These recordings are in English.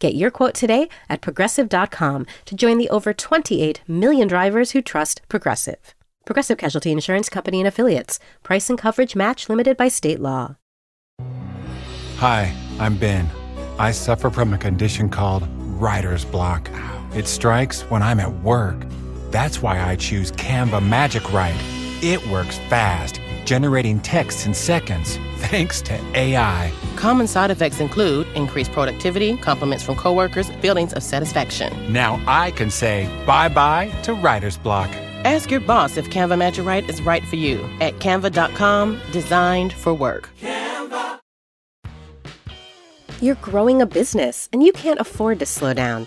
Get your quote today at progressive.com to join the over 28 million drivers who trust Progressive. Progressive Casualty Insurance Company and Affiliates. Price and coverage match limited by state law. Hi, I'm Ben. I suffer from a condition called writer's block. It strikes when I'm at work. That's why I choose Canva Magic Write. It works fast, generating texts in seconds, thanks to AI. Common side effects include increased productivity, compliments from coworkers, feelings of satisfaction. Now I can say bye bye to writer's block. Ask your boss if Canva Magic Write is right for you at canva.com, designed for work. Canva. You're growing a business and you can't afford to slow down.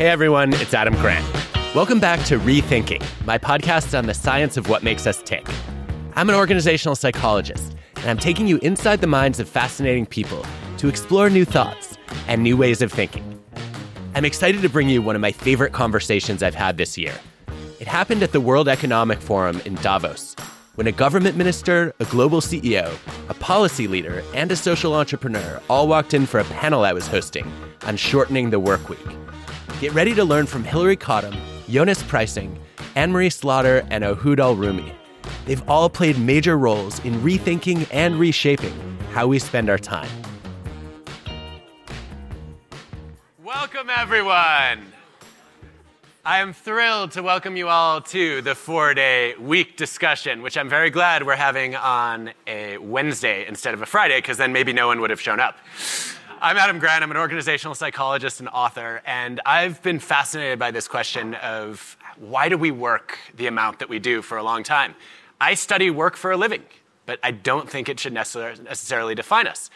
Hey everyone, it's Adam Grant. Welcome back to Rethinking, my podcast on the science of what makes us tick. I'm an organizational psychologist, and I'm taking you inside the minds of fascinating people to explore new thoughts and new ways of thinking. I'm excited to bring you one of my favorite conversations I've had this year. It happened at the World Economic Forum in Davos, when a government minister, a global CEO, a policy leader, and a social entrepreneur all walked in for a panel I was hosting on shortening the work week. Get ready to learn from Hilary Cottam, Jonas Prising, Anne Marie Slaughter, and Ohood Al-Roumi. They've all played major roles in rethinking and reshaping how we spend our time. Welcome, everyone. I am thrilled to welcome you all to the four day week discussion, which I'm very glad we're having on a Wednesday instead of a Friday, because then maybe no one would have shown up. I'm Adam Grant. I'm an organizational psychologist and author, and I've been fascinated by this question of why do we work the amount that we do for a long time? I study work for a living, but I don't think it should necessarily define us.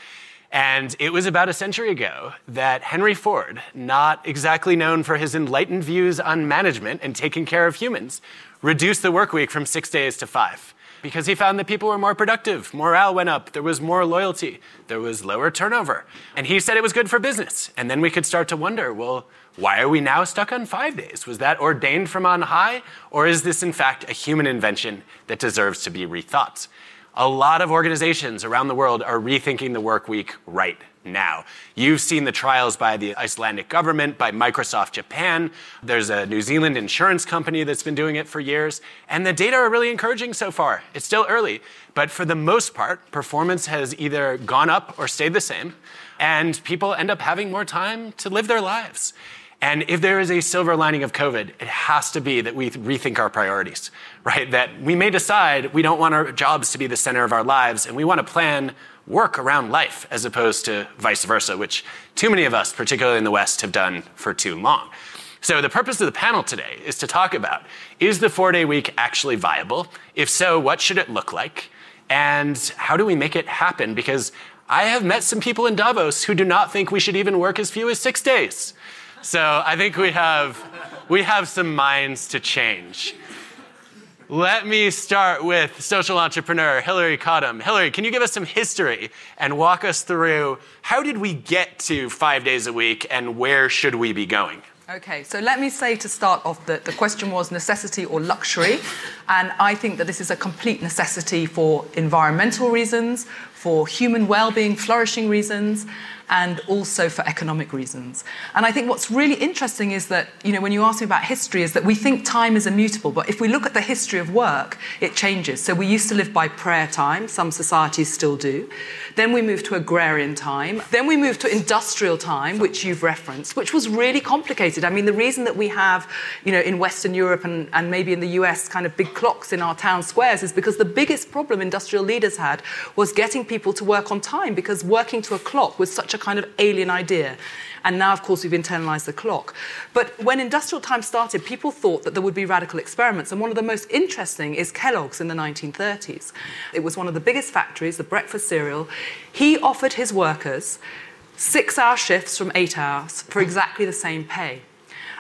And it was about a century ago that Henry Ford, not exactly known for his enlightened views on management and taking care of humans, reduced the work week from six days to five because he found that people were more productive, morale went up, there was more loyalty, there was lower turnover. And he said it was good for business. And then we could start to wonder well, why are we now stuck on five days? Was that ordained from on high? Or is this, in fact, a human invention that deserves to be rethought? A lot of organizations around the world are rethinking the work week right now. You've seen the trials by the Icelandic government, by Microsoft Japan. There's a New Zealand insurance company that's been doing it for years. And the data are really encouraging so far. It's still early, but for the most part, performance has either gone up or stayed the same. And people end up having more time to live their lives. And if there is a silver lining of COVID, it has to be that we rethink our priorities, right? That we may decide we don't want our jobs to be the center of our lives and we want to plan work around life as opposed to vice versa, which too many of us, particularly in the West, have done for too long. So, the purpose of the panel today is to talk about is the four day week actually viable? If so, what should it look like? And how do we make it happen? Because I have met some people in Davos who do not think we should even work as few as six days. So, I think we have, we have some minds to change. Let me start with social entrepreneur Hilary Cottam. Hilary, can you give us some history and walk us through how did we get to five days a week and where should we be going? Okay, so let me say to start off that the question was necessity or luxury. And I think that this is a complete necessity for environmental reasons, for human well being, flourishing reasons, and also for economic reasons. And I think what's really interesting is that, you know, when you ask me about history, is that we think time is immutable, but if we look at the history of work, it changes. So we used to live by prayer time, some societies still do. Then we moved to agrarian time. Then we moved to industrial time, which you've referenced, which was really complicated. I mean, the reason that we have, you know, in Western Europe and, and maybe in the US, kind of big clocks in our town squares is because the biggest problem industrial leaders had was getting people to work on time because working to a clock was such a kind of alien idea. And now, of course, we've internalized the clock. But when industrial time started, people thought that there would be radical experiments. And one of the most interesting is Kellogg's in the 1930s. It was one of the biggest factories, the breakfast cereal. He offered his workers six hour shifts from eight hours for exactly the same pay.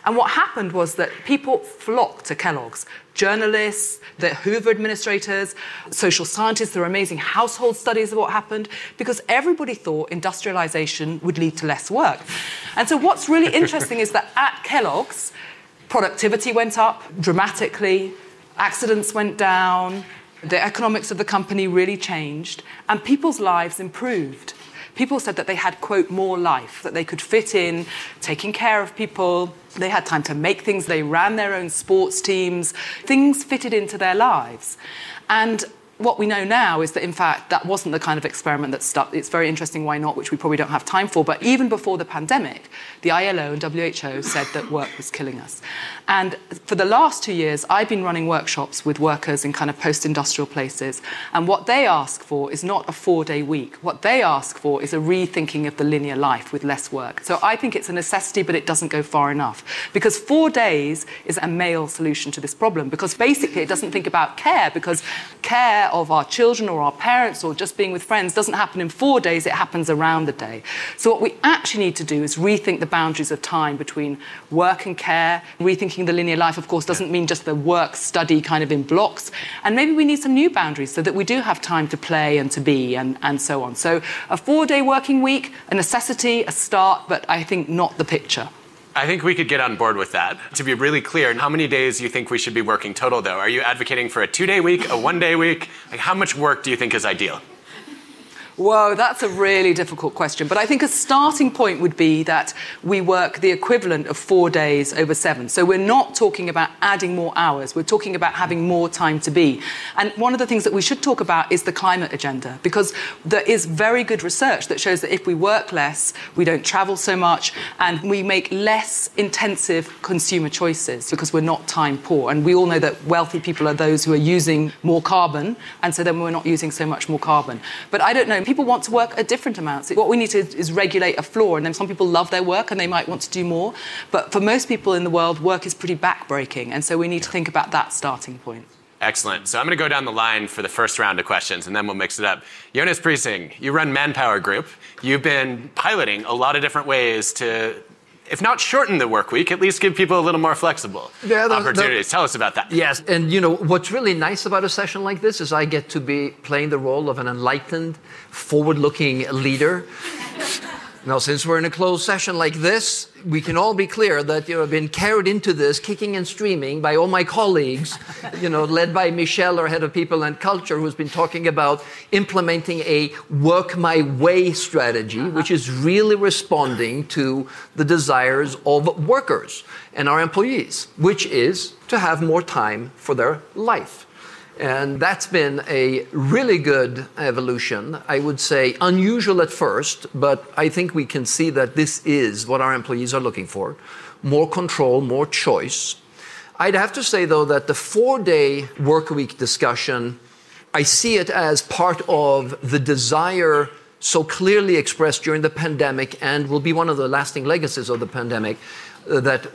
And what happened was that people flocked to Kellogg's. Journalists, the Hoover administrators, social scientists, there were amazing household studies of what happened because everybody thought industrialization would lead to less work. And so, what's really interesting is that at Kellogg's, productivity went up dramatically, accidents went down, the economics of the company really changed, and people's lives improved people said that they had, quote, more life, that they could fit in, taking care of people. They had time to make things. They ran their own sports teams. Things fitted into their lives. And what we know now is that, in fact, that wasn't the kind of experiment that stuck. It's very interesting why not, which we probably don't have time for. But even before the pandemic, the ILO and WHO said that work was killing us. And for the last two years, I've been running workshops with workers in kind of post industrial places. And what they ask for is not a four day week. What they ask for is a rethinking of the linear life with less work. So I think it's a necessity, but it doesn't go far enough. Because four days is a male solution to this problem. Because basically, it doesn't think about care, because care of our children or our parents or just being with friends doesn't happen in four days, it happens around the day. So what we actually need to do is rethink the boundaries of time between work and care, rethinking the linear life, of course, doesn't mean just the work study kind of in blocks. And maybe we need some new boundaries so that we do have time to play and to be and, and so on. So a four day working week, a necessity, a start, but I think not the picture. I think we could get on board with that. To be really clear, how many days do you think we should be working total, though? Are you advocating for a two day week, a one day week? Like, how much work do you think is ideal? Whoa, that's a really difficult question. But I think a starting point would be that we work the equivalent of four days over seven. So we're not talking about adding more hours, we're talking about having more time to be. And one of the things that we should talk about is the climate agenda, because there is very good research that shows that if we work less, we don't travel so much, and we make less intensive consumer choices because we're not time poor. And we all know that wealthy people are those who are using more carbon, and so then we're not using so much more carbon. But I don't know people want to work at different amounts. What we need to is regulate a floor, and then some people love their work and they might want to do more. But for most people in the world, work is pretty backbreaking, and so we need to think about that starting point. Excellent. So I'm going to go down the line for the first round of questions, and then we'll mix it up. Jonas Prising, you run Manpower Group. You've been piloting a lot of different ways to if not shorten the work week, at least give people a little more flexible yeah, the, opportunities. The, Tell us about that. Yes, and you know what's really nice about a session like this is I get to be playing the role of an enlightened, forward-looking leader. Now, since we're in a closed session like this, we can all be clear that you know, I've been carried into this kicking and streaming by all my colleagues, you know, led by Michelle, our head of people and culture, who's been talking about implementing a work my way strategy, uh-huh. which is really responding to the desires of workers and our employees, which is to have more time for their life. And that's been a really good evolution. I would say unusual at first, but I think we can see that this is what our employees are looking for more control, more choice. I'd have to say, though, that the four day work week discussion, I see it as part of the desire so clearly expressed during the pandemic and will be one of the lasting legacies of the pandemic uh, that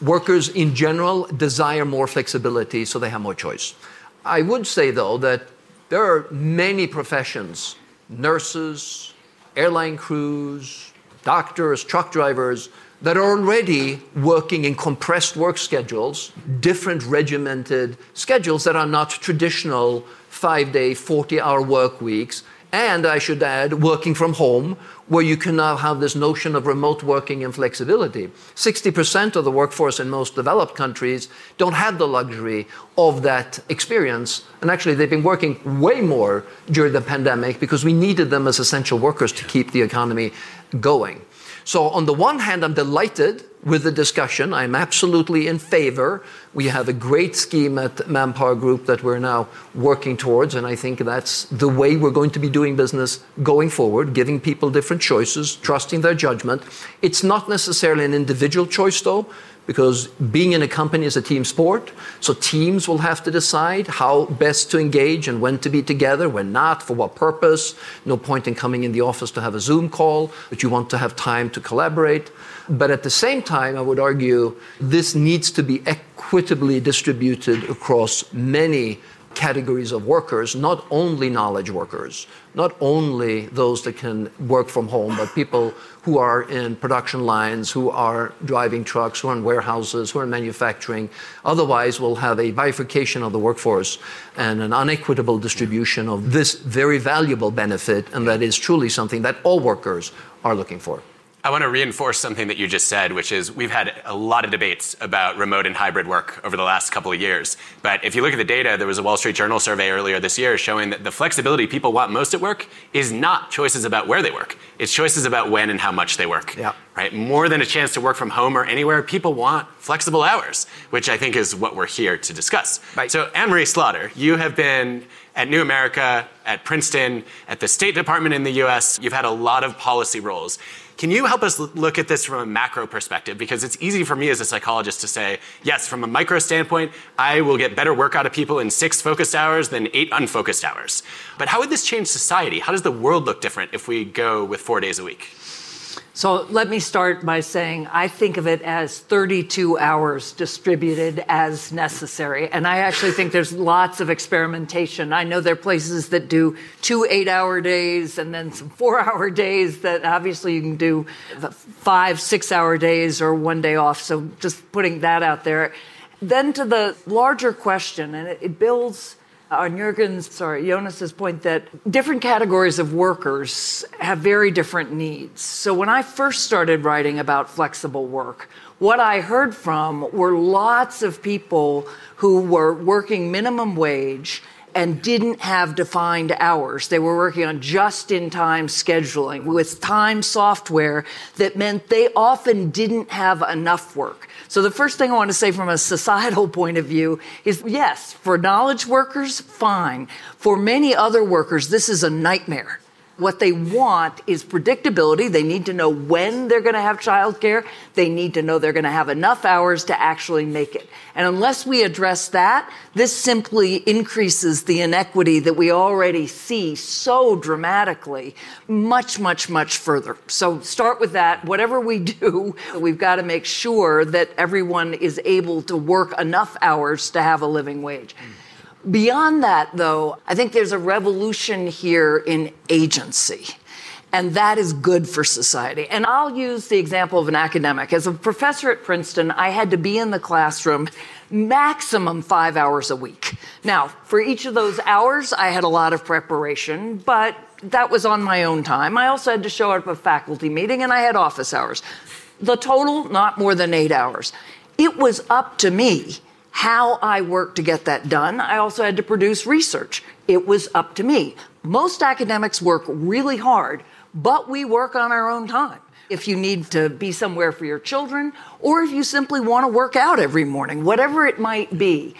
workers in general desire more flexibility so they have more choice. I would say, though, that there are many professions nurses, airline crews, doctors, truck drivers that are already working in compressed work schedules, different regimented schedules that are not traditional five day, 40 hour work weeks, And I should add, working from home, where you can now have this notion of remote working and flexibility. 60% of the workforce in most developed countries don't have the luxury of that experience. And actually, they've been working way more during the pandemic because we needed them as essential workers to keep the economy going. So, on the one hand, I'm delighted with the discussion. I'm absolutely in favor. We have a great scheme at Manpower Group that we're now working towards, and I think that's the way we're going to be doing business going forward, giving people different choices, trusting their judgment. It's not necessarily an individual choice, though because being in a company is a team sport. So teams will have to decide how best to engage and when to be together, when not, for what purpose. No point in coming in the office to have a Zoom call, but you want to have time to collaborate. But at the same time, I would argue this needs to be equitably distributed across many categories of workers, not only knowledge workers, not only those that can work from home, but people who are in production lines, who are driving trucks, who are in warehouses, who are in manufacturing. Otherwise, we'll have a bifurcation of the workforce and an unequitable distribution of this very valuable benefit, and that is truly something that all workers are looking for. I want to reinforce something that you just said, which is we've had a lot of debates about remote and hybrid work over the last couple of years. But if you look at the data, there was a Wall Street Journal survey earlier this year showing that the flexibility people want most at work is not choices about where they work. It's choices about when and how much they work. Yeah. Right? More than a chance to work from home or anywhere, people want flexible hours, which I think is what we're here to discuss. Right. So Anne-Marie Slaughter, you have been at New America, at Princeton, at the State Department in the US. You've had a lot of policy roles. Can you help us look at this from a macro perspective? Because it's easy for me as a psychologist to say, yes, from a micro standpoint, I will get better work out of people in six focused hours than eight unfocused hours. But how would this change society? How does the world look different if we go with four days a week? So let me start by saying I think of it as 32 hours distributed as necessary. And I actually think there's lots of experimentation. I know there are places that do two eight hour days and then some four hour days that obviously you can do five, six hour days or one day off. So just putting that out there. Then to the larger question, and it builds on Jurgen's, sorry, Jonas's point that different categories of workers have very different needs. So when I first started writing about flexible work, what I heard from were lots of people who were working minimum wage and didn't have defined hours. They were working on just in time scheduling with time software that meant they often didn't have enough work. So the first thing I want to say from a societal point of view is yes, for knowledge workers, fine. For many other workers, this is a nightmare. What they want is predictability. They need to know when they're going to have childcare. They need to know they're going to have enough hours to actually make it. And unless we address that, this simply increases the inequity that we already see so dramatically, much, much, much further. So start with that. Whatever we do, we've got to make sure that everyone is able to work enough hours to have a living wage. Mm. Beyond that, though, I think there's a revolution here in agency. And that is good for society. And I'll use the example of an academic. As a professor at Princeton, I had to be in the classroom maximum five hours a week. Now, for each of those hours, I had a lot of preparation, but that was on my own time. I also had to show up at a faculty meeting and I had office hours. The total, not more than eight hours. It was up to me how I worked to get that done. I also had to produce research. It was up to me. Most academics work really hard, but we work on our own time. If you need to be somewhere for your children, or if you simply want to work out every morning, whatever it might be,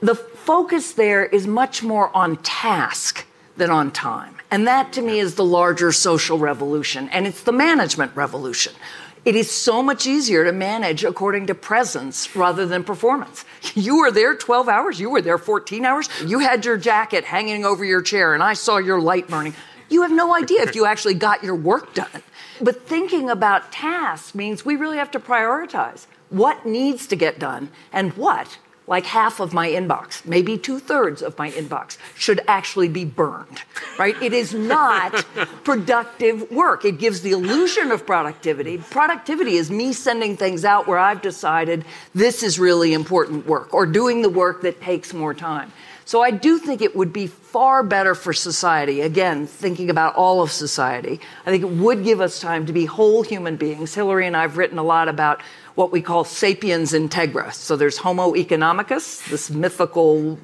the focus there is much more on task than on time. And that to me is the larger social revolution, and it's the management revolution. It is so much easier to manage according to presence rather than performance. You were there 12 hours, you were there 14 hours, you had your jacket hanging over your chair, and I saw your light burning. You have no idea if you actually got your work done. But thinking about tasks means we really have to prioritize what needs to get done and what like half of my inbox, maybe two thirds of my inbox, should actually be burned, right? It is not productive work. It gives the illusion of productivity. Productivity is me sending things out where I've decided this is really important work or doing the work that takes more time. So I do think it would be far better for society. Again, thinking about all of society, I think it would give us time to be whole human beings. Hilary and I have written a lot about what we call sapiens integra. So there's Homo economicus, this mythical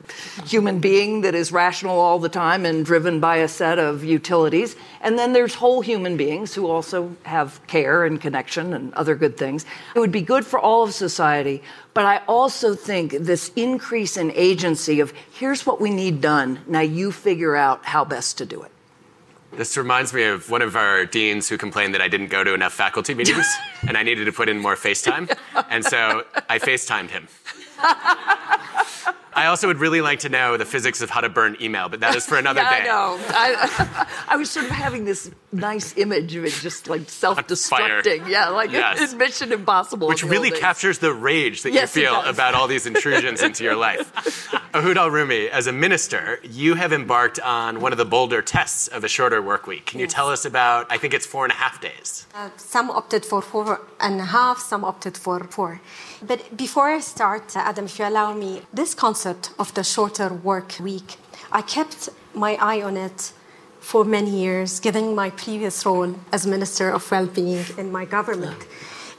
human being that is rational all the time and driven by a set of utilities. And then there's whole human beings who also have care and connection and other good things. It would be good for all of society. But I also think this increase in agency of here's what we need done, now figure out how best to do it. This reminds me of one of our deans who complained that I didn't go to enough faculty meetings and I needed to put in more FaceTime. And so I FaceTimed him. I also would really like to know the physics of how to burn email, but that is for another yeah, day. I know. I, I, was sort of having this nice image of it just like self-destructing. Yeah, like yes. in Mission Impossible. Which really captures the rage that yes, you feel about all these intrusions into your life. Ohood al-Roumi, as a minister, you have embarked on one of the bolder tests of a shorter work week. Can you tell us about, I think it's four and a half days. Uh, some opted for four and a half, some opted for four. But before I start, uh, Adam, if you allow me, this concept of the shorter work week, I kept my eye on it for many years, given my previous role as Minister of Well-being in my government.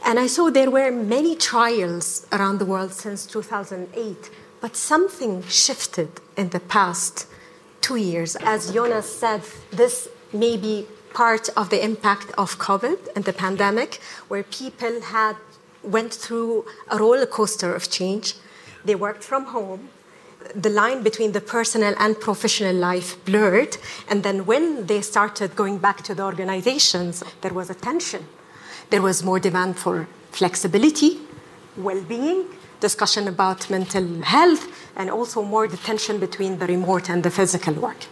And I saw there were many trials around the world since 2008, but something shifted in the past two years. As Jonas said, this may be part of the impact of COVID and the pandemic, where people had went through a roller coaster of change. They worked from home. The line between the personal and professional life blurred. And then when they started going back to the organizations, there was a tension. There was more demand for flexibility, well being, discussion about mental health, and also more the tension between the remote and the physical work.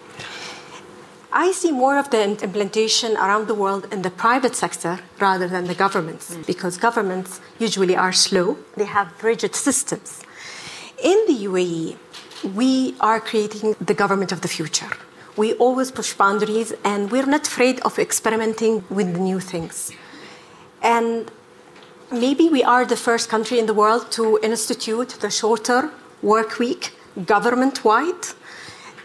I see more of the implementation around the world in the private sector rather than the governments, mm. because governments usually are slow, they have rigid systems. In the UAE, we are creating the government of the future. We always push boundaries and we're not afraid of experimenting with new things. And maybe we are the first country in the world to institute the shorter work week government wide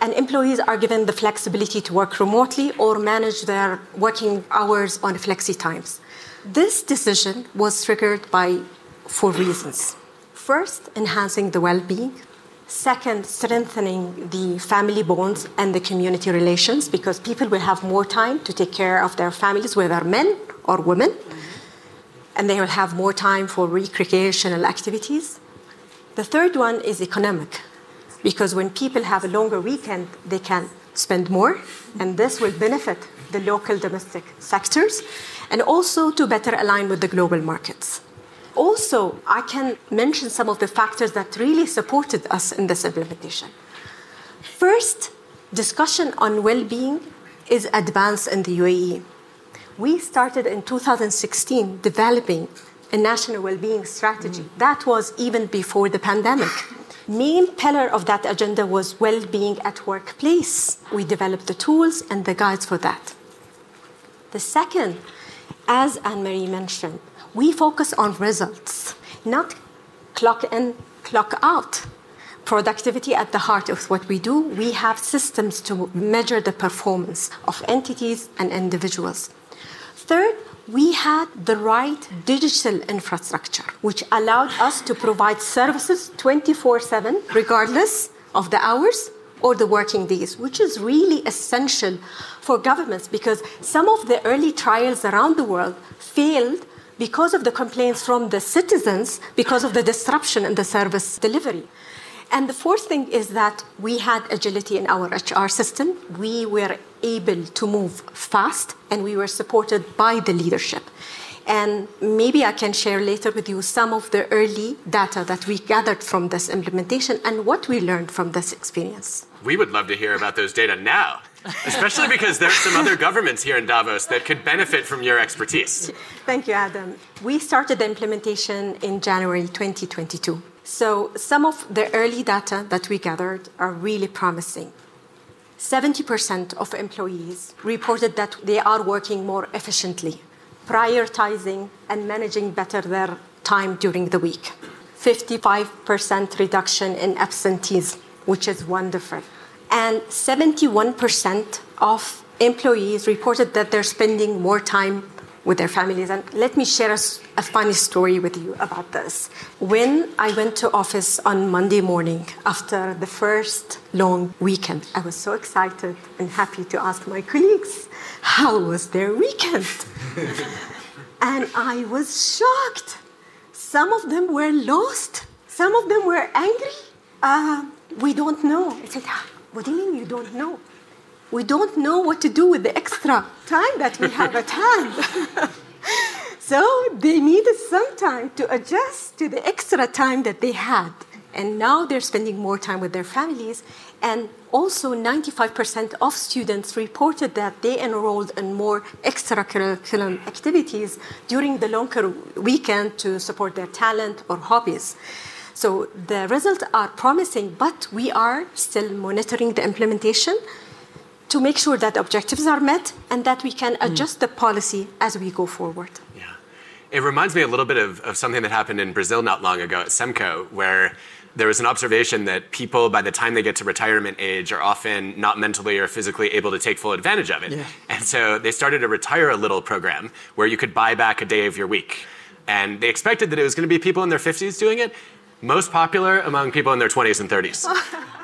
and employees are given the flexibility to work remotely or manage their working hours on flexi times. This decision was triggered by four reasons. First, enhancing the well being. Second, strengthening the family bonds and the community relations because people will have more time to take care of their families, whether men or women. And they will have more time for recreational activities. The third one is economic because when people have a longer weekend, they can spend more, and this will benefit the local domestic sectors, and also to better align with the global markets. Also, I can mention some of the factors that really supported us in this implementation. First, discussion on well being is advanced in the UAE. We started in 2016 developing a national well being strategy. Mm. That was even before the pandemic main pillar of that agenda was well-being at workplace. We developed the tools and the guides for that. The second, as Anne-Marie mentioned, we focus on results, not clock in, clock out. Productivity at the heart of what we do. We have systems to measure the performance of entities and individuals. Third, we had the right digital infrastructure, which allowed us to provide services 24 7, regardless of the hours or the working days, which is really essential for governments because some of the early trials around the world failed because of the complaints from the citizens because of the disruption in the service delivery. And the fourth thing is that we had agility in our HR system. We were able to move fast and we were supported by the leadership. And maybe I can share later with you some of the early data that we gathered from this implementation and what we learned from this experience. We would love to hear about those data now, especially because there are some other governments here in Davos that could benefit from your expertise. Thank you, Adam. We started the implementation in January 2022. So some of the early data that we gathered are really promising. 70% of employees reported that they are working more efficiently, prioritizing and managing better their time during the week. 55% reduction in absentees, which is wonderful. and 71% of employees reported that they're spending more time with their families. And let me share a, a, funny story with you about this. When I went to office on Monday morning after the first long weekend, I was so excited and happy to ask my colleagues, how was their weekend? and I was shocked. Some of them were lost, some of them were angry. Uh, we don't know. I said, what do you mean you don't know? We don't know what to do with the extra time that we have at hand. so they needed some time to adjust to the extra time that they had. And now they're spending more time with their families. And also, 95% of students reported that they enrolled in more extracurricular activities during the longer weekend to support their talent or hobbies. So the results are promising, but we are still monitoring the implementation to make sure that objectives are met and that we can hmm. adjust mm. the policy as we go forward. Yeah. It reminds me a little bit of, of something that happened in Brazil not long ago at SEMCO, where there was an observation that people, by the time they get to retirement age, are often not mentally or physically able to take full advantage of it. Yeah. And so they started a retire a little program where you could buy back a day of your week. And they expected that it was going to be people in their 50s doing it, most popular among people in their 20s and 30s.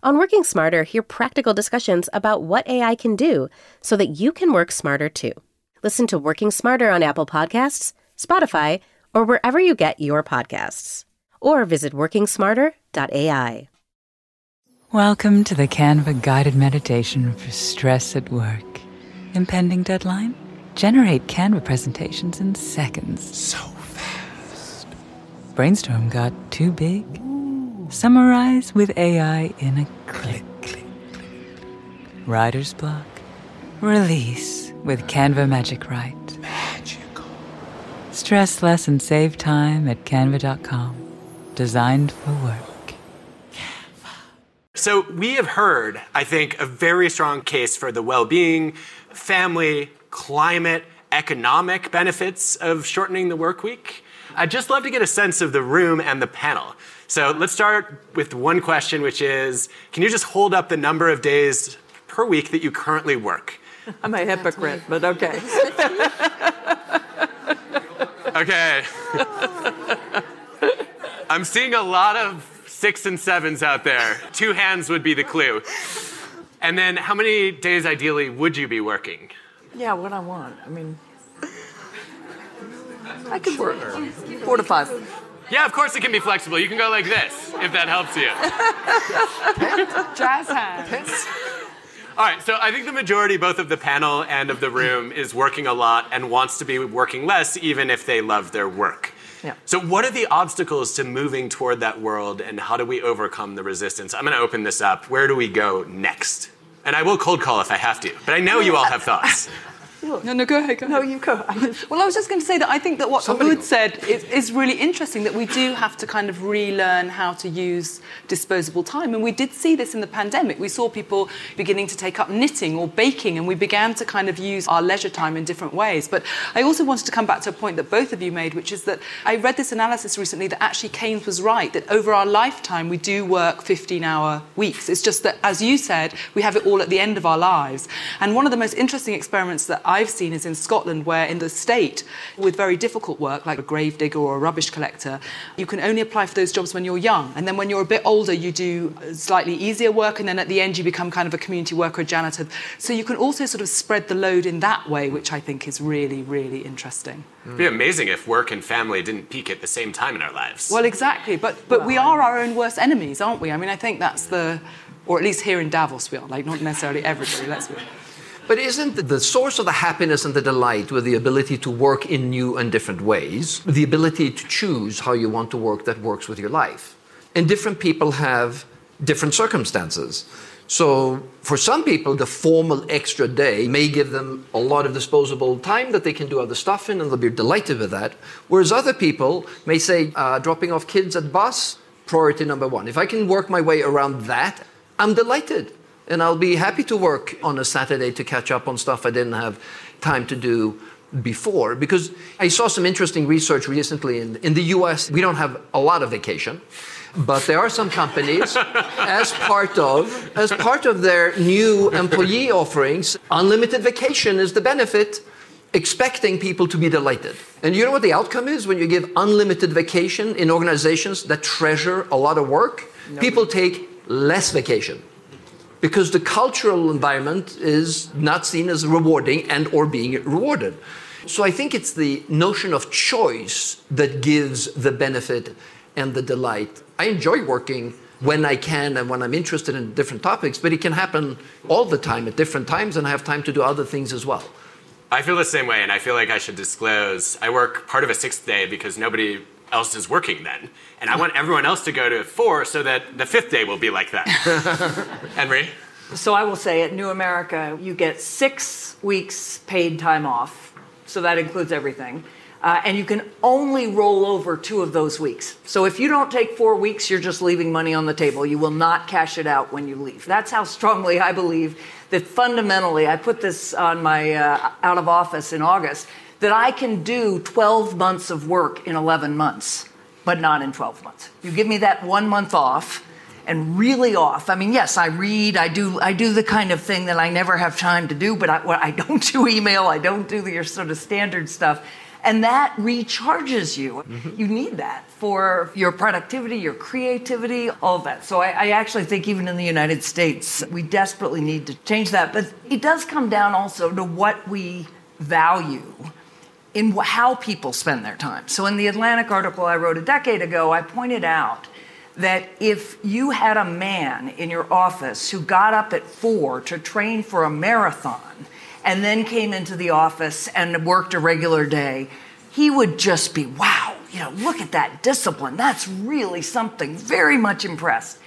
On Working Smarter, hear practical discussions about what AI can do so that you can work smarter too. Listen to Working Smarter on Apple Podcasts, Spotify, or wherever you get your podcasts. Or visit workingsmarter.ai. Welcome to the Canva guided meditation for stress at work. Impending deadline? Generate Canva presentations in seconds. So fast. Brainstorm got too big? Summarize with AI in a click. click, click. Writer's block. Release with Canva Magic Write. Magical. Stress less and save time at canva.com. Designed for work. Canva. So, we have heard, I think, a very strong case for the well being, family, climate, economic benefits of shortening the work week. I'd just love to get a sense of the room and the panel. So let's start with one question, which is Can you just hold up the number of days per week that you currently work? I'm a hypocrite, but okay. okay. I'm seeing a lot of six and sevens out there. Two hands would be the clue. And then, how many days ideally would you be working? Yeah, what I want. I mean, I could work four to five. Yeah, of course it can be flexible. You can go like this if that helps you. Jazz hands. All right, so I think the majority, both of the panel and of the room, is working a lot and wants to be working less, even if they love their work. Yeah. So, what are the obstacles to moving toward that world, and how do we overcome the resistance? I'm going to open this up. Where do we go next? And I will cold call if I have to, but I know you all have thoughts. No, no, go ahead. Go no, you go. well, I was just going to say that I think that what Somebody said is, is, really interesting that we do have to kind of relearn how to use disposable time. And we did see this in the pandemic. We saw people beginning to take up knitting or baking, and we began to kind of use our leisure time in different ways. But I also wanted to come back to a point that both of you made, which is that I read this analysis recently that actually Keynes was right, that over our lifetime we do work 15 hour weeks. It's just that, as you said, we have it all at the end of our lives. And one of the most interesting experiments that I've seen is in Scotland, where in the state, with very difficult work like a grave digger or a rubbish collector, you can only apply for those jobs when you're young. And then when you're a bit older, you do slightly easier work, and then at the end, you become kind of a community worker, a janitor. So you can also sort of spread the load in that way, which I think is really, really interesting. It'd be amazing if work and family didn't peak at the same time in our lives. Well, exactly. But, but we are our own worst enemies, aren't we? I mean, I think that's the, or at least here in Davos, we are, like, not necessarily everybody, let's be but isn't the source of the happiness and the delight with the ability to work in new and different ways, the ability to choose how you want to work that works with your life? And different people have different circumstances. So, for some people, the formal extra day may give them a lot of disposable time that they can do other stuff in, and they'll be delighted with that. Whereas other people may say, uh, dropping off kids at bus, priority number one. If I can work my way around that, I'm delighted. And I'll be happy to work on a Saturday to catch up on stuff I didn't have time to do before. Because I saw some interesting research recently. In, in the US, we don't have a lot of vacation. But there are some companies, as part of as part of their new employee offerings, unlimited vacation is the benefit, expecting people to be delighted. And you know what the outcome is when you give unlimited vacation in organizations that treasure a lot of work? People take less vacation because the cultural environment is not seen as rewarding and or being rewarded. So I think it's the notion of choice that gives the benefit and the delight. I enjoy working when I can and when I'm interested in different topics, but it can happen all the time at different times, and I have time to do other things as well. I feel the same way, and I feel like I should disclose. I work part of a sixth day because nobody else is working then. And I want everyone else to go to four so that the fifth day will be like that. Henry? So I will say at New America, you get six weeks paid time off. So that includes everything. Uh, and you can only roll over two of those weeks. So if you don't take four weeks, you're just leaving money on the table. You will not cash it out when you leave. That's how strongly I believe that fundamentally, I put this on my uh, out of office in August, that I can do 12 months of work in 11 months, but not in 12 months. You give me that one month off and really off. I mean, yes, I read, I do, I do the kind of thing that I never have time to do, but I, well, I don't do email, I don't do your sort of standard stuff. And that recharges you. Mm-hmm. You need that for your productivity, your creativity, all of that. So I, I, actually think even in the United States, we desperately need to change that. But it does come down also to what we value in how people spend their time. So in the Atlantic article I wrote a decade ago, I pointed out that if you had a man in your office who got up at four to train for a marathon, and then came into the office and worked a regular day, he would just be, wow, you know, look at that discipline. That's really something. Very much impressed.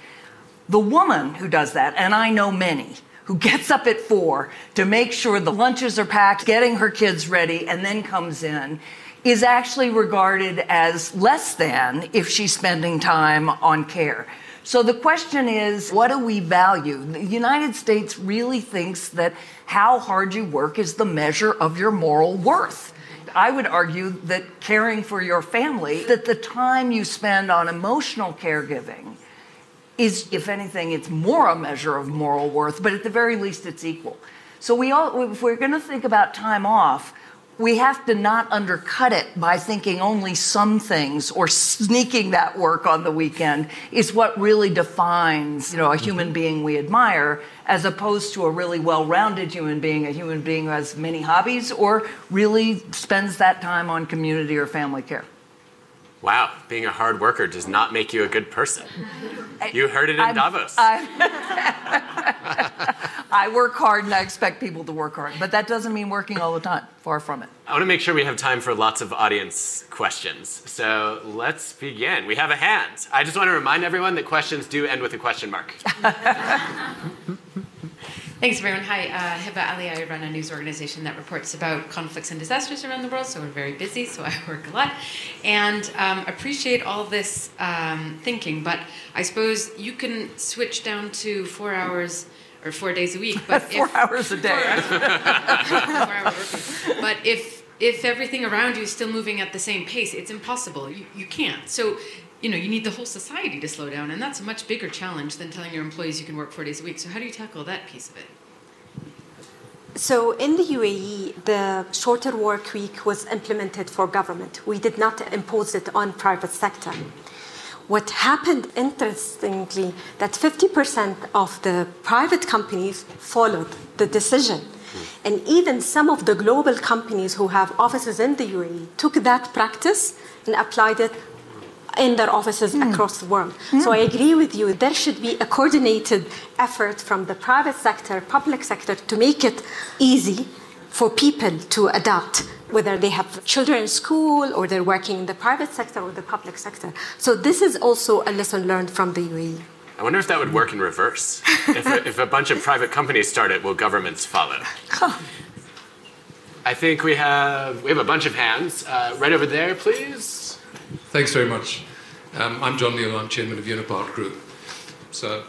The woman who does that, and I know many, who gets up at four to make sure the lunches are packed, getting her kids ready, and then comes in, is actually regarded as less than if she's spending time on care. So the question is, what do we value? The United States really thinks that how hard you work is the measure of your moral worth. I would argue that caring for your family, that the time you spend on emotional caregiving is, if anything, it's more a measure of moral worth, but at the very least, it's equal. So we all, if we're going to think about time off, we have to not undercut it by thinking only some things or sneaking that work on the weekend is what really defines you know a human mm-hmm. being we admire as opposed to a really well-rounded human being a human being who has many hobbies or really spends that time on community or family care Wow, being a hard worker does not make you a good person. You heard it in I'm, Davos. I, I work hard and I expect people to work hard, but that doesn't mean working all the time. Far from it. I want to make sure we have time for lots of audience questions. So let's begin. We have a hand. I just want to remind everyone that questions do end with a question mark. Thanks, everyone. Hi, uh, Hiba Ali. I run a news organization that reports about conflicts and disasters around the world, so we're very busy, so I work a lot. And um, appreciate all this um, thinking, but I suppose you can switch down to four hours or four days a week. But four if, hours a day. Four hours, but if if everything around you is still moving at the same pace, it's impossible. You, you can't. So you know, you need the whole society to slow down, and that's a much bigger challenge than telling your employees you can work four days a week. So, how do you tackle that piece of it? So, in the UAE, the shorter work week was implemented for government. We did not impose it on private sector. What happened, interestingly, that 50% of the private companies followed the decision. Hmm. And even some of the global companies who have offices in the UAE took that practice and applied it in their offices mm. across the world. Mm. So I agree with you. There should be a coordinated effort from the private sector, public sector, to make it easy for people to adapt, whether they have children in school or they're working in the private sector or the public sector. So this is also a lesson learned from the UAE. I wonder if that would work in reverse. if, a, if a bunch of private companies start it, will governments follow? I think we have we have a bunch of hands. Uh, right over there, please. Thanks very much. Um, I'm John Neill. I'm chairman of Unipart Group. So,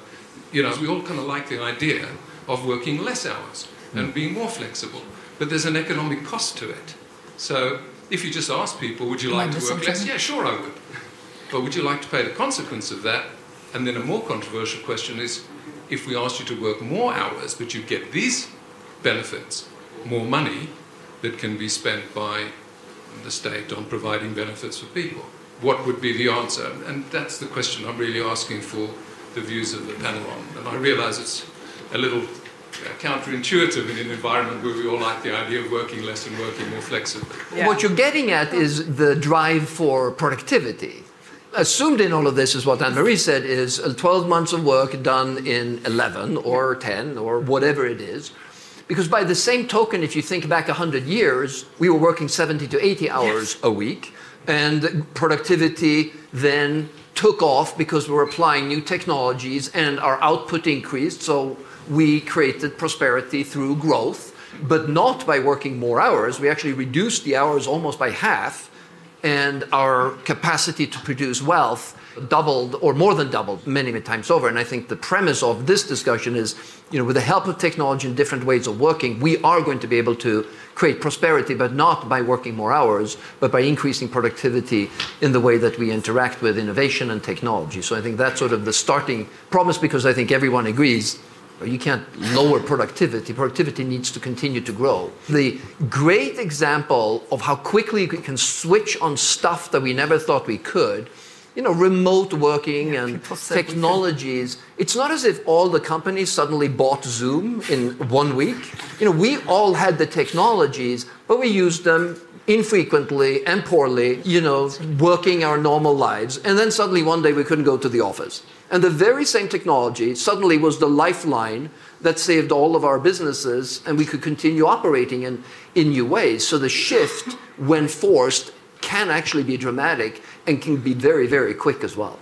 you know, we all kind of like the idea of working less hours and being more flexible, but there's an economic cost to it. So, if you just ask people, would you like to work less? Yeah, sure, I would. But would you like to pay the consequence of that? And then a more controversial question is if we asked you to work more hours, but you get these benefits, more money that can be spent by the state on providing benefits for people, what would be the answer? And that's the question I'm really asking for the views of the panel on. And I realize it's a little uh, counterintuitive in an environment where we all like the idea of working less and working more flexibly. Yeah. What you're getting at is the drive for productivity. Assumed in all of this is what Anne Marie said is 12 months of work done in 11 or 10 or whatever it is. Because by the same token, if you think back 100 years, we were working 70 to 80 hours yes. a week, and productivity then took off because we were applying new technologies and our output increased. So we created prosperity through growth, but not by working more hours. We actually reduced the hours almost by half, and our capacity to produce wealth doubled or more than doubled many, many times over. And I think the premise of this discussion is, you know, with the help of technology and different ways of working, we are going to be able to create prosperity, but not by working more hours, but by increasing productivity in the way that we interact with innovation and technology. So I think that's sort of the starting promise because I think everyone agrees you can't lower productivity. Productivity needs to continue to grow. The great example of how quickly we can switch on stuff that we never thought we could you know, remote working yeah, and technologies. It's not as if all the companies suddenly bought Zoom in one week. You know, we all had the technologies, but we used them infrequently and poorly, you know, working our normal lives. And then suddenly one day we couldn't go to the office. And the very same technology suddenly was the lifeline that saved all of our businesses and we could continue operating in, in new ways. So the shift, when forced, can actually be dramatic and can be very, very quick as well.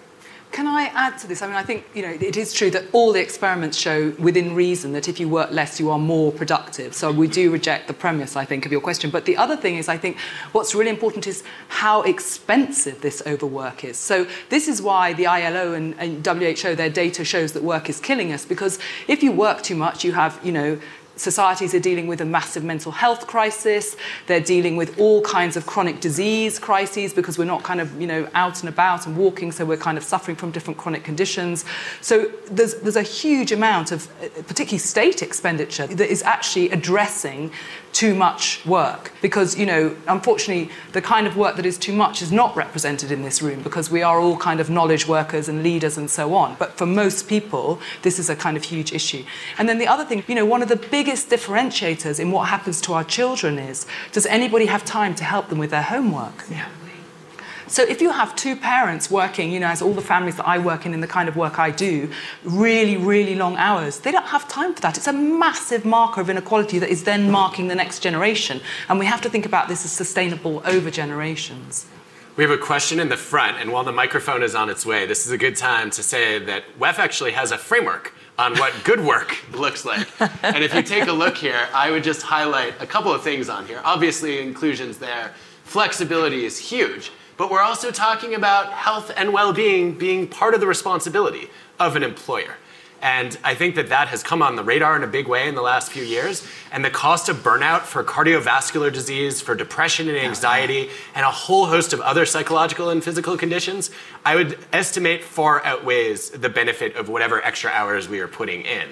Can I add to this? I mean, I think you know it is true that all the experiments show within reason that if you work less, you are more productive. So we do reject the premise, I think, of your question. But the other thing is, I think what's really important is how expensive this overwork is. So this is why the ILO and, and WHO, their data shows that work is killing us because if you work too much, you have you know societies are dealing with a massive mental health crisis. They're dealing with all kinds of chronic disease crises because we're not kind of, you know, out and about and walking, so we're kind of suffering from different chronic conditions. So there's, there's a huge amount of, particularly state expenditure, that is actually addressing too much work. Because you know unfortunately the kind of work that is too much is not represented in this room because we are all kind of knowledge workers and leaders and so on. But for most people this is a kind of huge issue. And then the other thing you know one of the biggest differentiators in what happens to our children is does anybody have time to help them with their homework? Yeah so if you have two parents working, you know, as all the families that I work in in the kind of work I do, really, really long hours, they don't have time for that. It's a massive marker of inequality that is then marking the next generation. And we have to think about this as sustainable over generations. We have a question in the front, and while the microphone is on its way, this is a good time to say that WEF actually has a framework on what good work looks like. And if you take a look here, I would just highlight a couple of things on here. Obviously, inclusion's there. Flexibility is huge but we're also talking about health and well being being part of the responsibility of an employer. And I think that that has come on the radar in a big way in the last few years. And the cost of burnout for cardiovascular disease, for depression and anxiety, and a whole host of other psychological and physical conditions, I would estimate far outweighs the benefit of whatever extra hours we are putting in.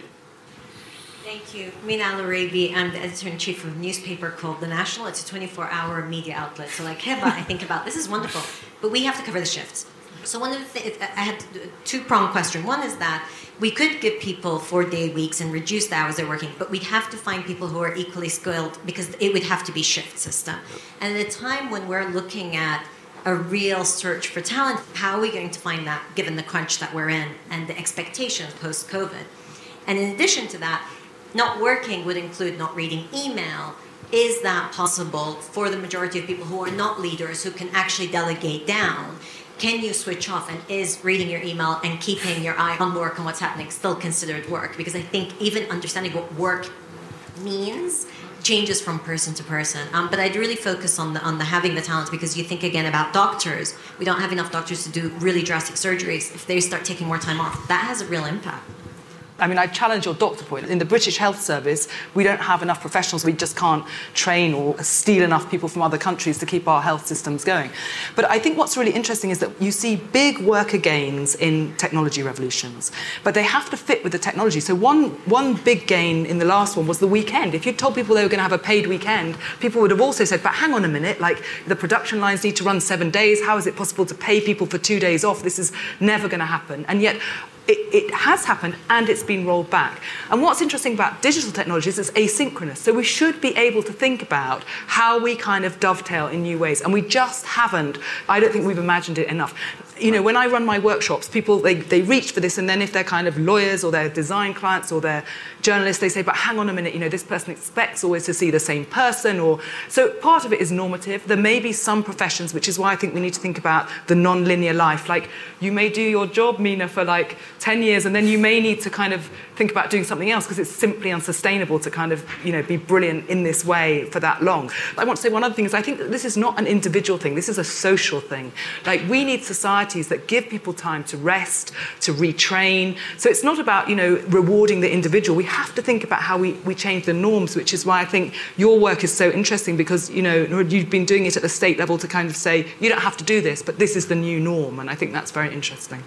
Thank you. Mina Al-Oraibi. I'm the editor-in-chief of a newspaper called The National. It's a 24-hour media outlet. So like Heba, I think about, this is wonderful, but we have to cover the shifts. So one of the things, I had two-pronged question. One is that we could give people four-day weeks and reduce the hours they're working, but we'd have to find people who are equally skilled because it would have to be shift system. And at a time when we're looking at a real search for talent, how are we going to find that given the crunch that we're in and the expectations post-COVID? And in addition to that, not working would include not reading email. Is that possible for the majority of people who are not leaders who can actually delegate down? can you switch off and is reading your email and keeping your eye on work and what's happening still considered work because i think even understanding what work means changes from person to person. Um, but I'd really focus on the on the having the talent because you think again about doctors. We don't have enough doctors to do really drastic surgeries. If they start taking more time off, that has a real impact. I mean, I challenge your doctor point. In the British Health Service, we don't have enough professionals. We just can't train or steal enough people from other countries to keep our health systems going. But I think what's really interesting is that you see big worker gains in technology revolutions, but they have to fit with the technology. So one, one big gain in the last one was the weekend. If you told people they were going to have a paid weekend, people would have also said, but hang on a minute, like the production lines need to run seven days. How is it possible to pay people for two days off? This is never going to happen. And yet, it, it, has happened and it's been rolled back. And what's interesting about digital technologies is it's asynchronous. So we should be able to think about how we kind of dovetail in new ways. And we just haven't. I don't think we've imagined it enough you know, when I run my workshops, people they, they reach for this, and then if they're kind of lawyers or they're design clients or they're journalists, they say, but hang on a minute, you know, this person expects always to see the same person, or so part of it is normative. There may be some professions, which is why I think we need to think about the non-linear life. Like you may do your job, Mina, for like 10 years, and then you may need to kind of think about doing something else because it's simply unsustainable to kind of, you know, be brilliant in this way for that long. I want to say one other thing is I think that this is not an individual thing, this is a social thing. Like we need society that give people time to rest, to retrain. So it's not about, you know, rewarding the individual. We have to think about how we, we change the norms, which is why I think your work is so interesting because, you know, you've been doing it at the state level to kind of say, you don't have to do this, but this is the new norm. And I think that's very interesting.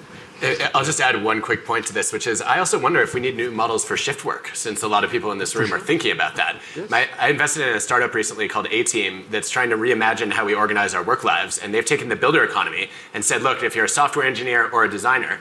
I'll just add one quick point to this, which is I also wonder if we need new models for shift work, since a lot of people in this room are thinking about that. Yes. My, I invested in a startup recently called A Team that's trying to reimagine how we organize our work lives. And they've taken the builder economy and said, look, if you're a software engineer or a designer,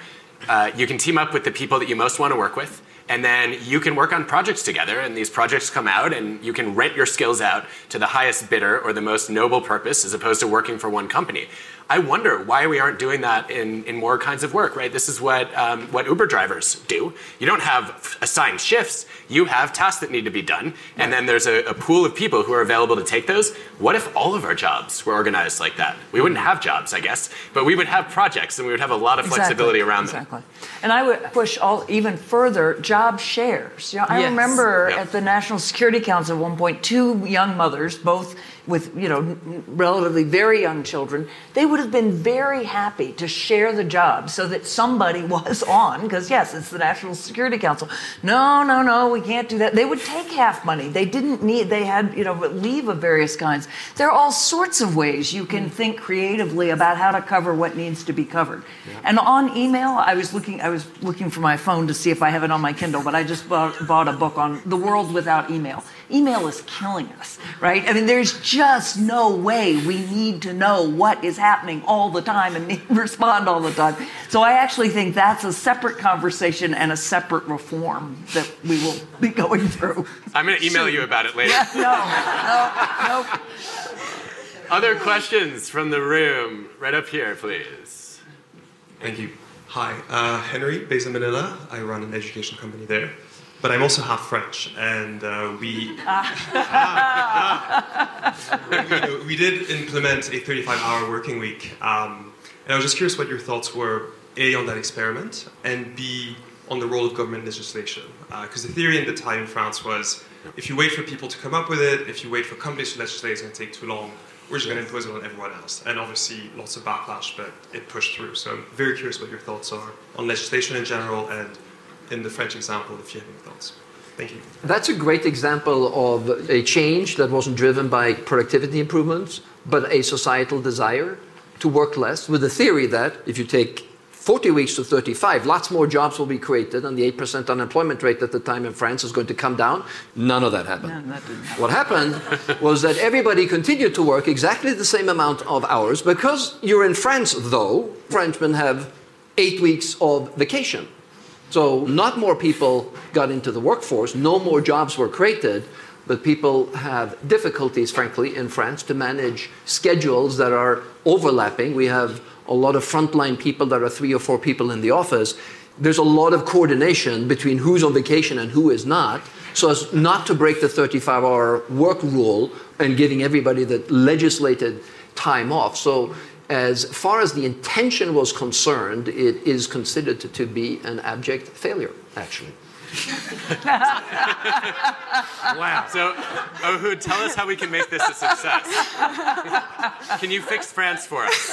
uh, you can team up with the people that you most want to work with and then you can work on projects together and these projects come out and you can rent your skills out to the highest bidder or the most noble purpose as opposed to working for one company I wonder why we aren't doing that in, in more kinds of work, right? This is what, um, what Uber drivers do. You don't have assigned shifts, you have tasks that need to be done, and then there's a, a, pool of people who are available to take those. What if all of our jobs were organized like that? We wouldn't have jobs, I guess, but we would have projects and we would have a lot of exactly. flexibility around exactly. them. Exactly. And I would push all even further job shares. You know, I yes. remember yep. at the National Security Council at one point, two young mothers, both with you know relatively very young children, they would have been very happy to share the job so that somebody was on because yes, it's the National Security Council. No, no, no, we can't do that. They would take half money. They didn't need. They had you know leave of various kinds. There are all sorts of ways you can mm. think creatively about how to cover what needs to be covered. Yeah. And on email, I was looking. I was looking for my phone to see if I have it on my Kindle, but I just bought, bought a book on the world without email. Email is killing us, right? I mean, there's just no way we need to know what is happening all the time and respond all the time. So I actually think that's a separate conversation and a separate reform that we will be going through. I'm going to email you about it later. Yeah, no, no, no. Other questions from the room? Right up here, please. Thank you. Hi, uh, Henry, based in Manila. I run an education company there but I'm also half French, and uh, we, we, we did implement a 35-hour working week. Um, and I was just curious what your thoughts were, A, on that experiment, and B, on the role of government legislation. Because uh, the theory in the time in France was, if you wait for people to come up with it, if you wait for companies to legislate, it's going to take too long. We're just going to impose it on everyone else. And obviously, lots of backlash, but it pushed through. So I'm very curious what your thoughts are on legislation in general and in the French example, if you have any thoughts. Thank you. That's a great example of a change that wasn't driven by productivity improvements, but a societal desire to work less, with the theory that if you take 40 weeks to 35, lots more jobs will be created, and the 8% unemployment rate at the time in France is going to come down. None of that happened. No, that happen. What happened was that everybody continued to work exactly the same amount of hours. Because you're in France, though, Frenchmen have eight weeks of vacation. So not more people got into the workforce, no more jobs were created, but people have difficulties, frankly, in France to manage schedules that are overlapping. We have a lot of frontline people that are three or four people in the office. There's a lot of coordination between who's on vacation and who is not, so as not to break the 35 hour work rule and giving everybody the legislated time off. So as far as the intention was concerned, it is considered to, to be an abject failure, actually. wow. So, Ohood, tell us how we can make this a success. can you fix France for us?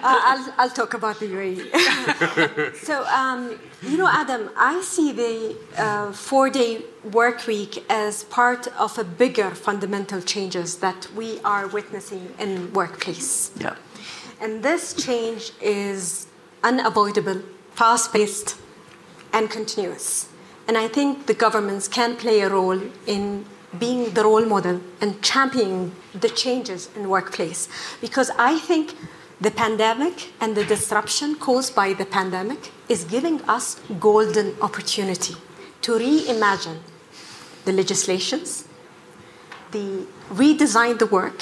Uh, I'll, I'll talk about the UAE. so, um, you know, Adam, I see the uh, four day work week as part of a bigger fundamental changes that we are witnessing in workplace. Yeah. And this change is unavoidable, fast paced, and continuous. And I think the governments can play a role in being the role model and championing the changes in workplace. Because I think the pandemic and the disruption caused by the pandemic is giving us golden opportunity to reimagine the legislations, the redesign the work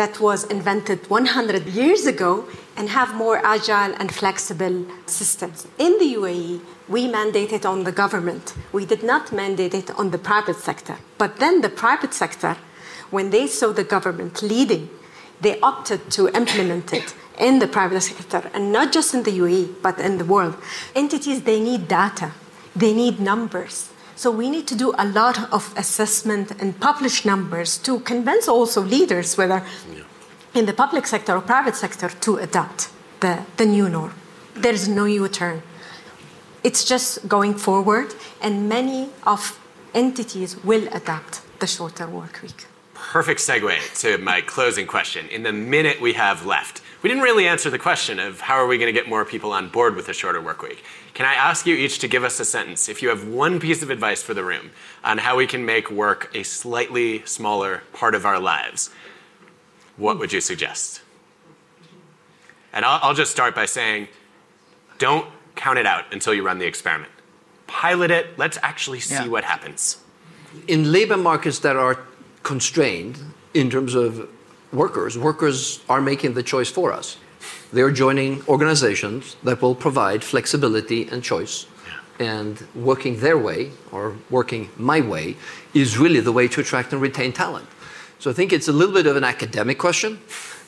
that was invented 100 years ago and have more agile and flexible systems. In the UAE, we mandated on the government. We did not mandate it on the private sector. But then the private sector, when they saw the government leading, they opted to implement it in the private sector, and not just in the UAE, but in the world. Entities, they need data, they need numbers. So we need to do a lot of assessment and publish numbers to convince also leaders, whether in the public sector or private sector, to adopt the, the new norm. There is no U-turn. It's just going forward, and many of entities will adapt the shorter work week. Perfect segue to my closing question. In the minute we have left, we didn't really answer the question of how are we going to get more people on board with a shorter work week. Can I ask you each to give us a sentence, if you have one piece of advice for the room on how we can make work a slightly smaller part of our lives, what would you suggest? And I'll, I'll just start by saying don't count it out until you run the experiment. Pilot it, let's actually see Yeah. what happens. In labor markets that are constrained in terms of workers, workers are making the choice for us. They're joining organizations that will provide flexibility and choice. And working their way or working my way is really the way to attract and retain talent. So I think it's a little bit of an academic question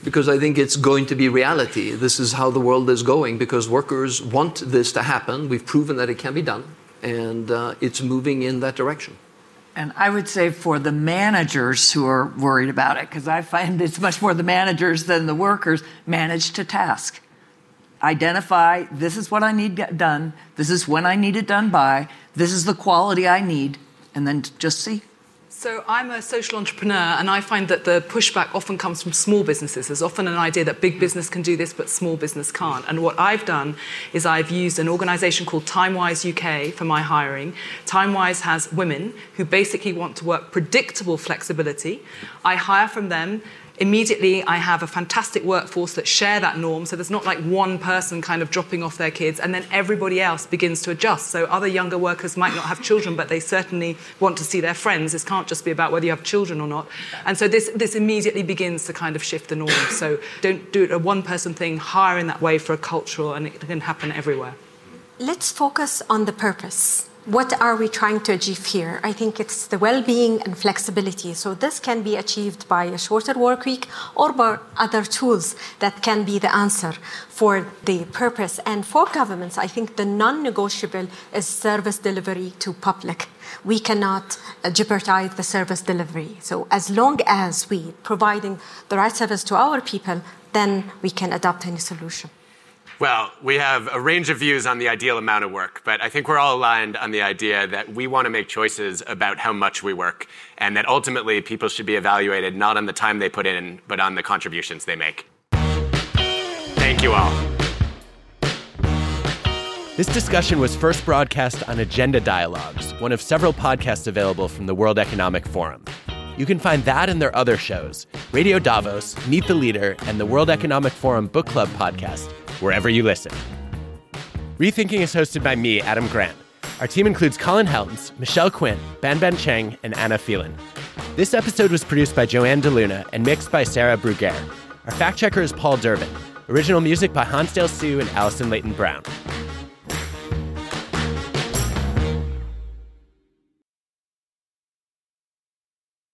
because I think it's going to be reality. This is how the world is going because workers want this to happen. We've proven that it can be done, and uh, it's moving in that direction. And I would say for the managers who are worried about it, because I find it's much more the managers than the workers, manage to task. Identify this is what I need done, this is when I need it done by, this is the quality I need, and then just see. So I'm a social entrepreneur, and I find that the pushback often comes from small businesses. There's often an idea that big business can do this, but small business can't. And what I've done is I've used an organisation called TimeWise UK for my hiring. TimeWise has women who basically want to work predictable flexibility. I hire from them. Immediately, I have a fantastic workforce that share that norm. So there's not like one person kind of dropping off their kids, and then everybody else begins to adjust. So other younger workers might not have children, but they certainly want to see their friends. This can't just be about whether you have children or not. And so this, this immediately begins to kind of shift the norm. So don't do it a one person thing, hire in that way for a cultural, and it can happen everywhere. Let's focus on the purpose. What are we trying to achieve here? I think it's the well being and flexibility. So, this can be achieved by a shorter work week or by other tools that can be the answer for the purpose. And for governments, I think the non negotiable is service delivery to public. We cannot uh, jeopardize the service delivery. So, as long as we providing the right service to our people, then we can adopt any solution. Well, we have a range of views on the ideal amount of work, but I think we're all aligned on the idea that we want to make choices about how much we work, and that ultimately people should be evaluated not on the time they put in, but on the contributions they make. Thank you all. This discussion was first broadcast on Agenda Dialogues, one of several podcasts available from the World Economic Forum. You can find that and their other shows, Radio Davos, Meet the Leader, and the World Economic Forum Book Club podcast, wherever you listen. Rethinking is hosted by me, Adam Grant. Our team includes Colin Helms, Michelle Quint, Ban Ban Cheng, and Anna Phelan. This episode was produced by Joanne DeLuna and mixed by Sarah Bruguier. Our fact checker is Paul Durbin. Original music by Hansdale Hsu and Allison Leyton-Brown.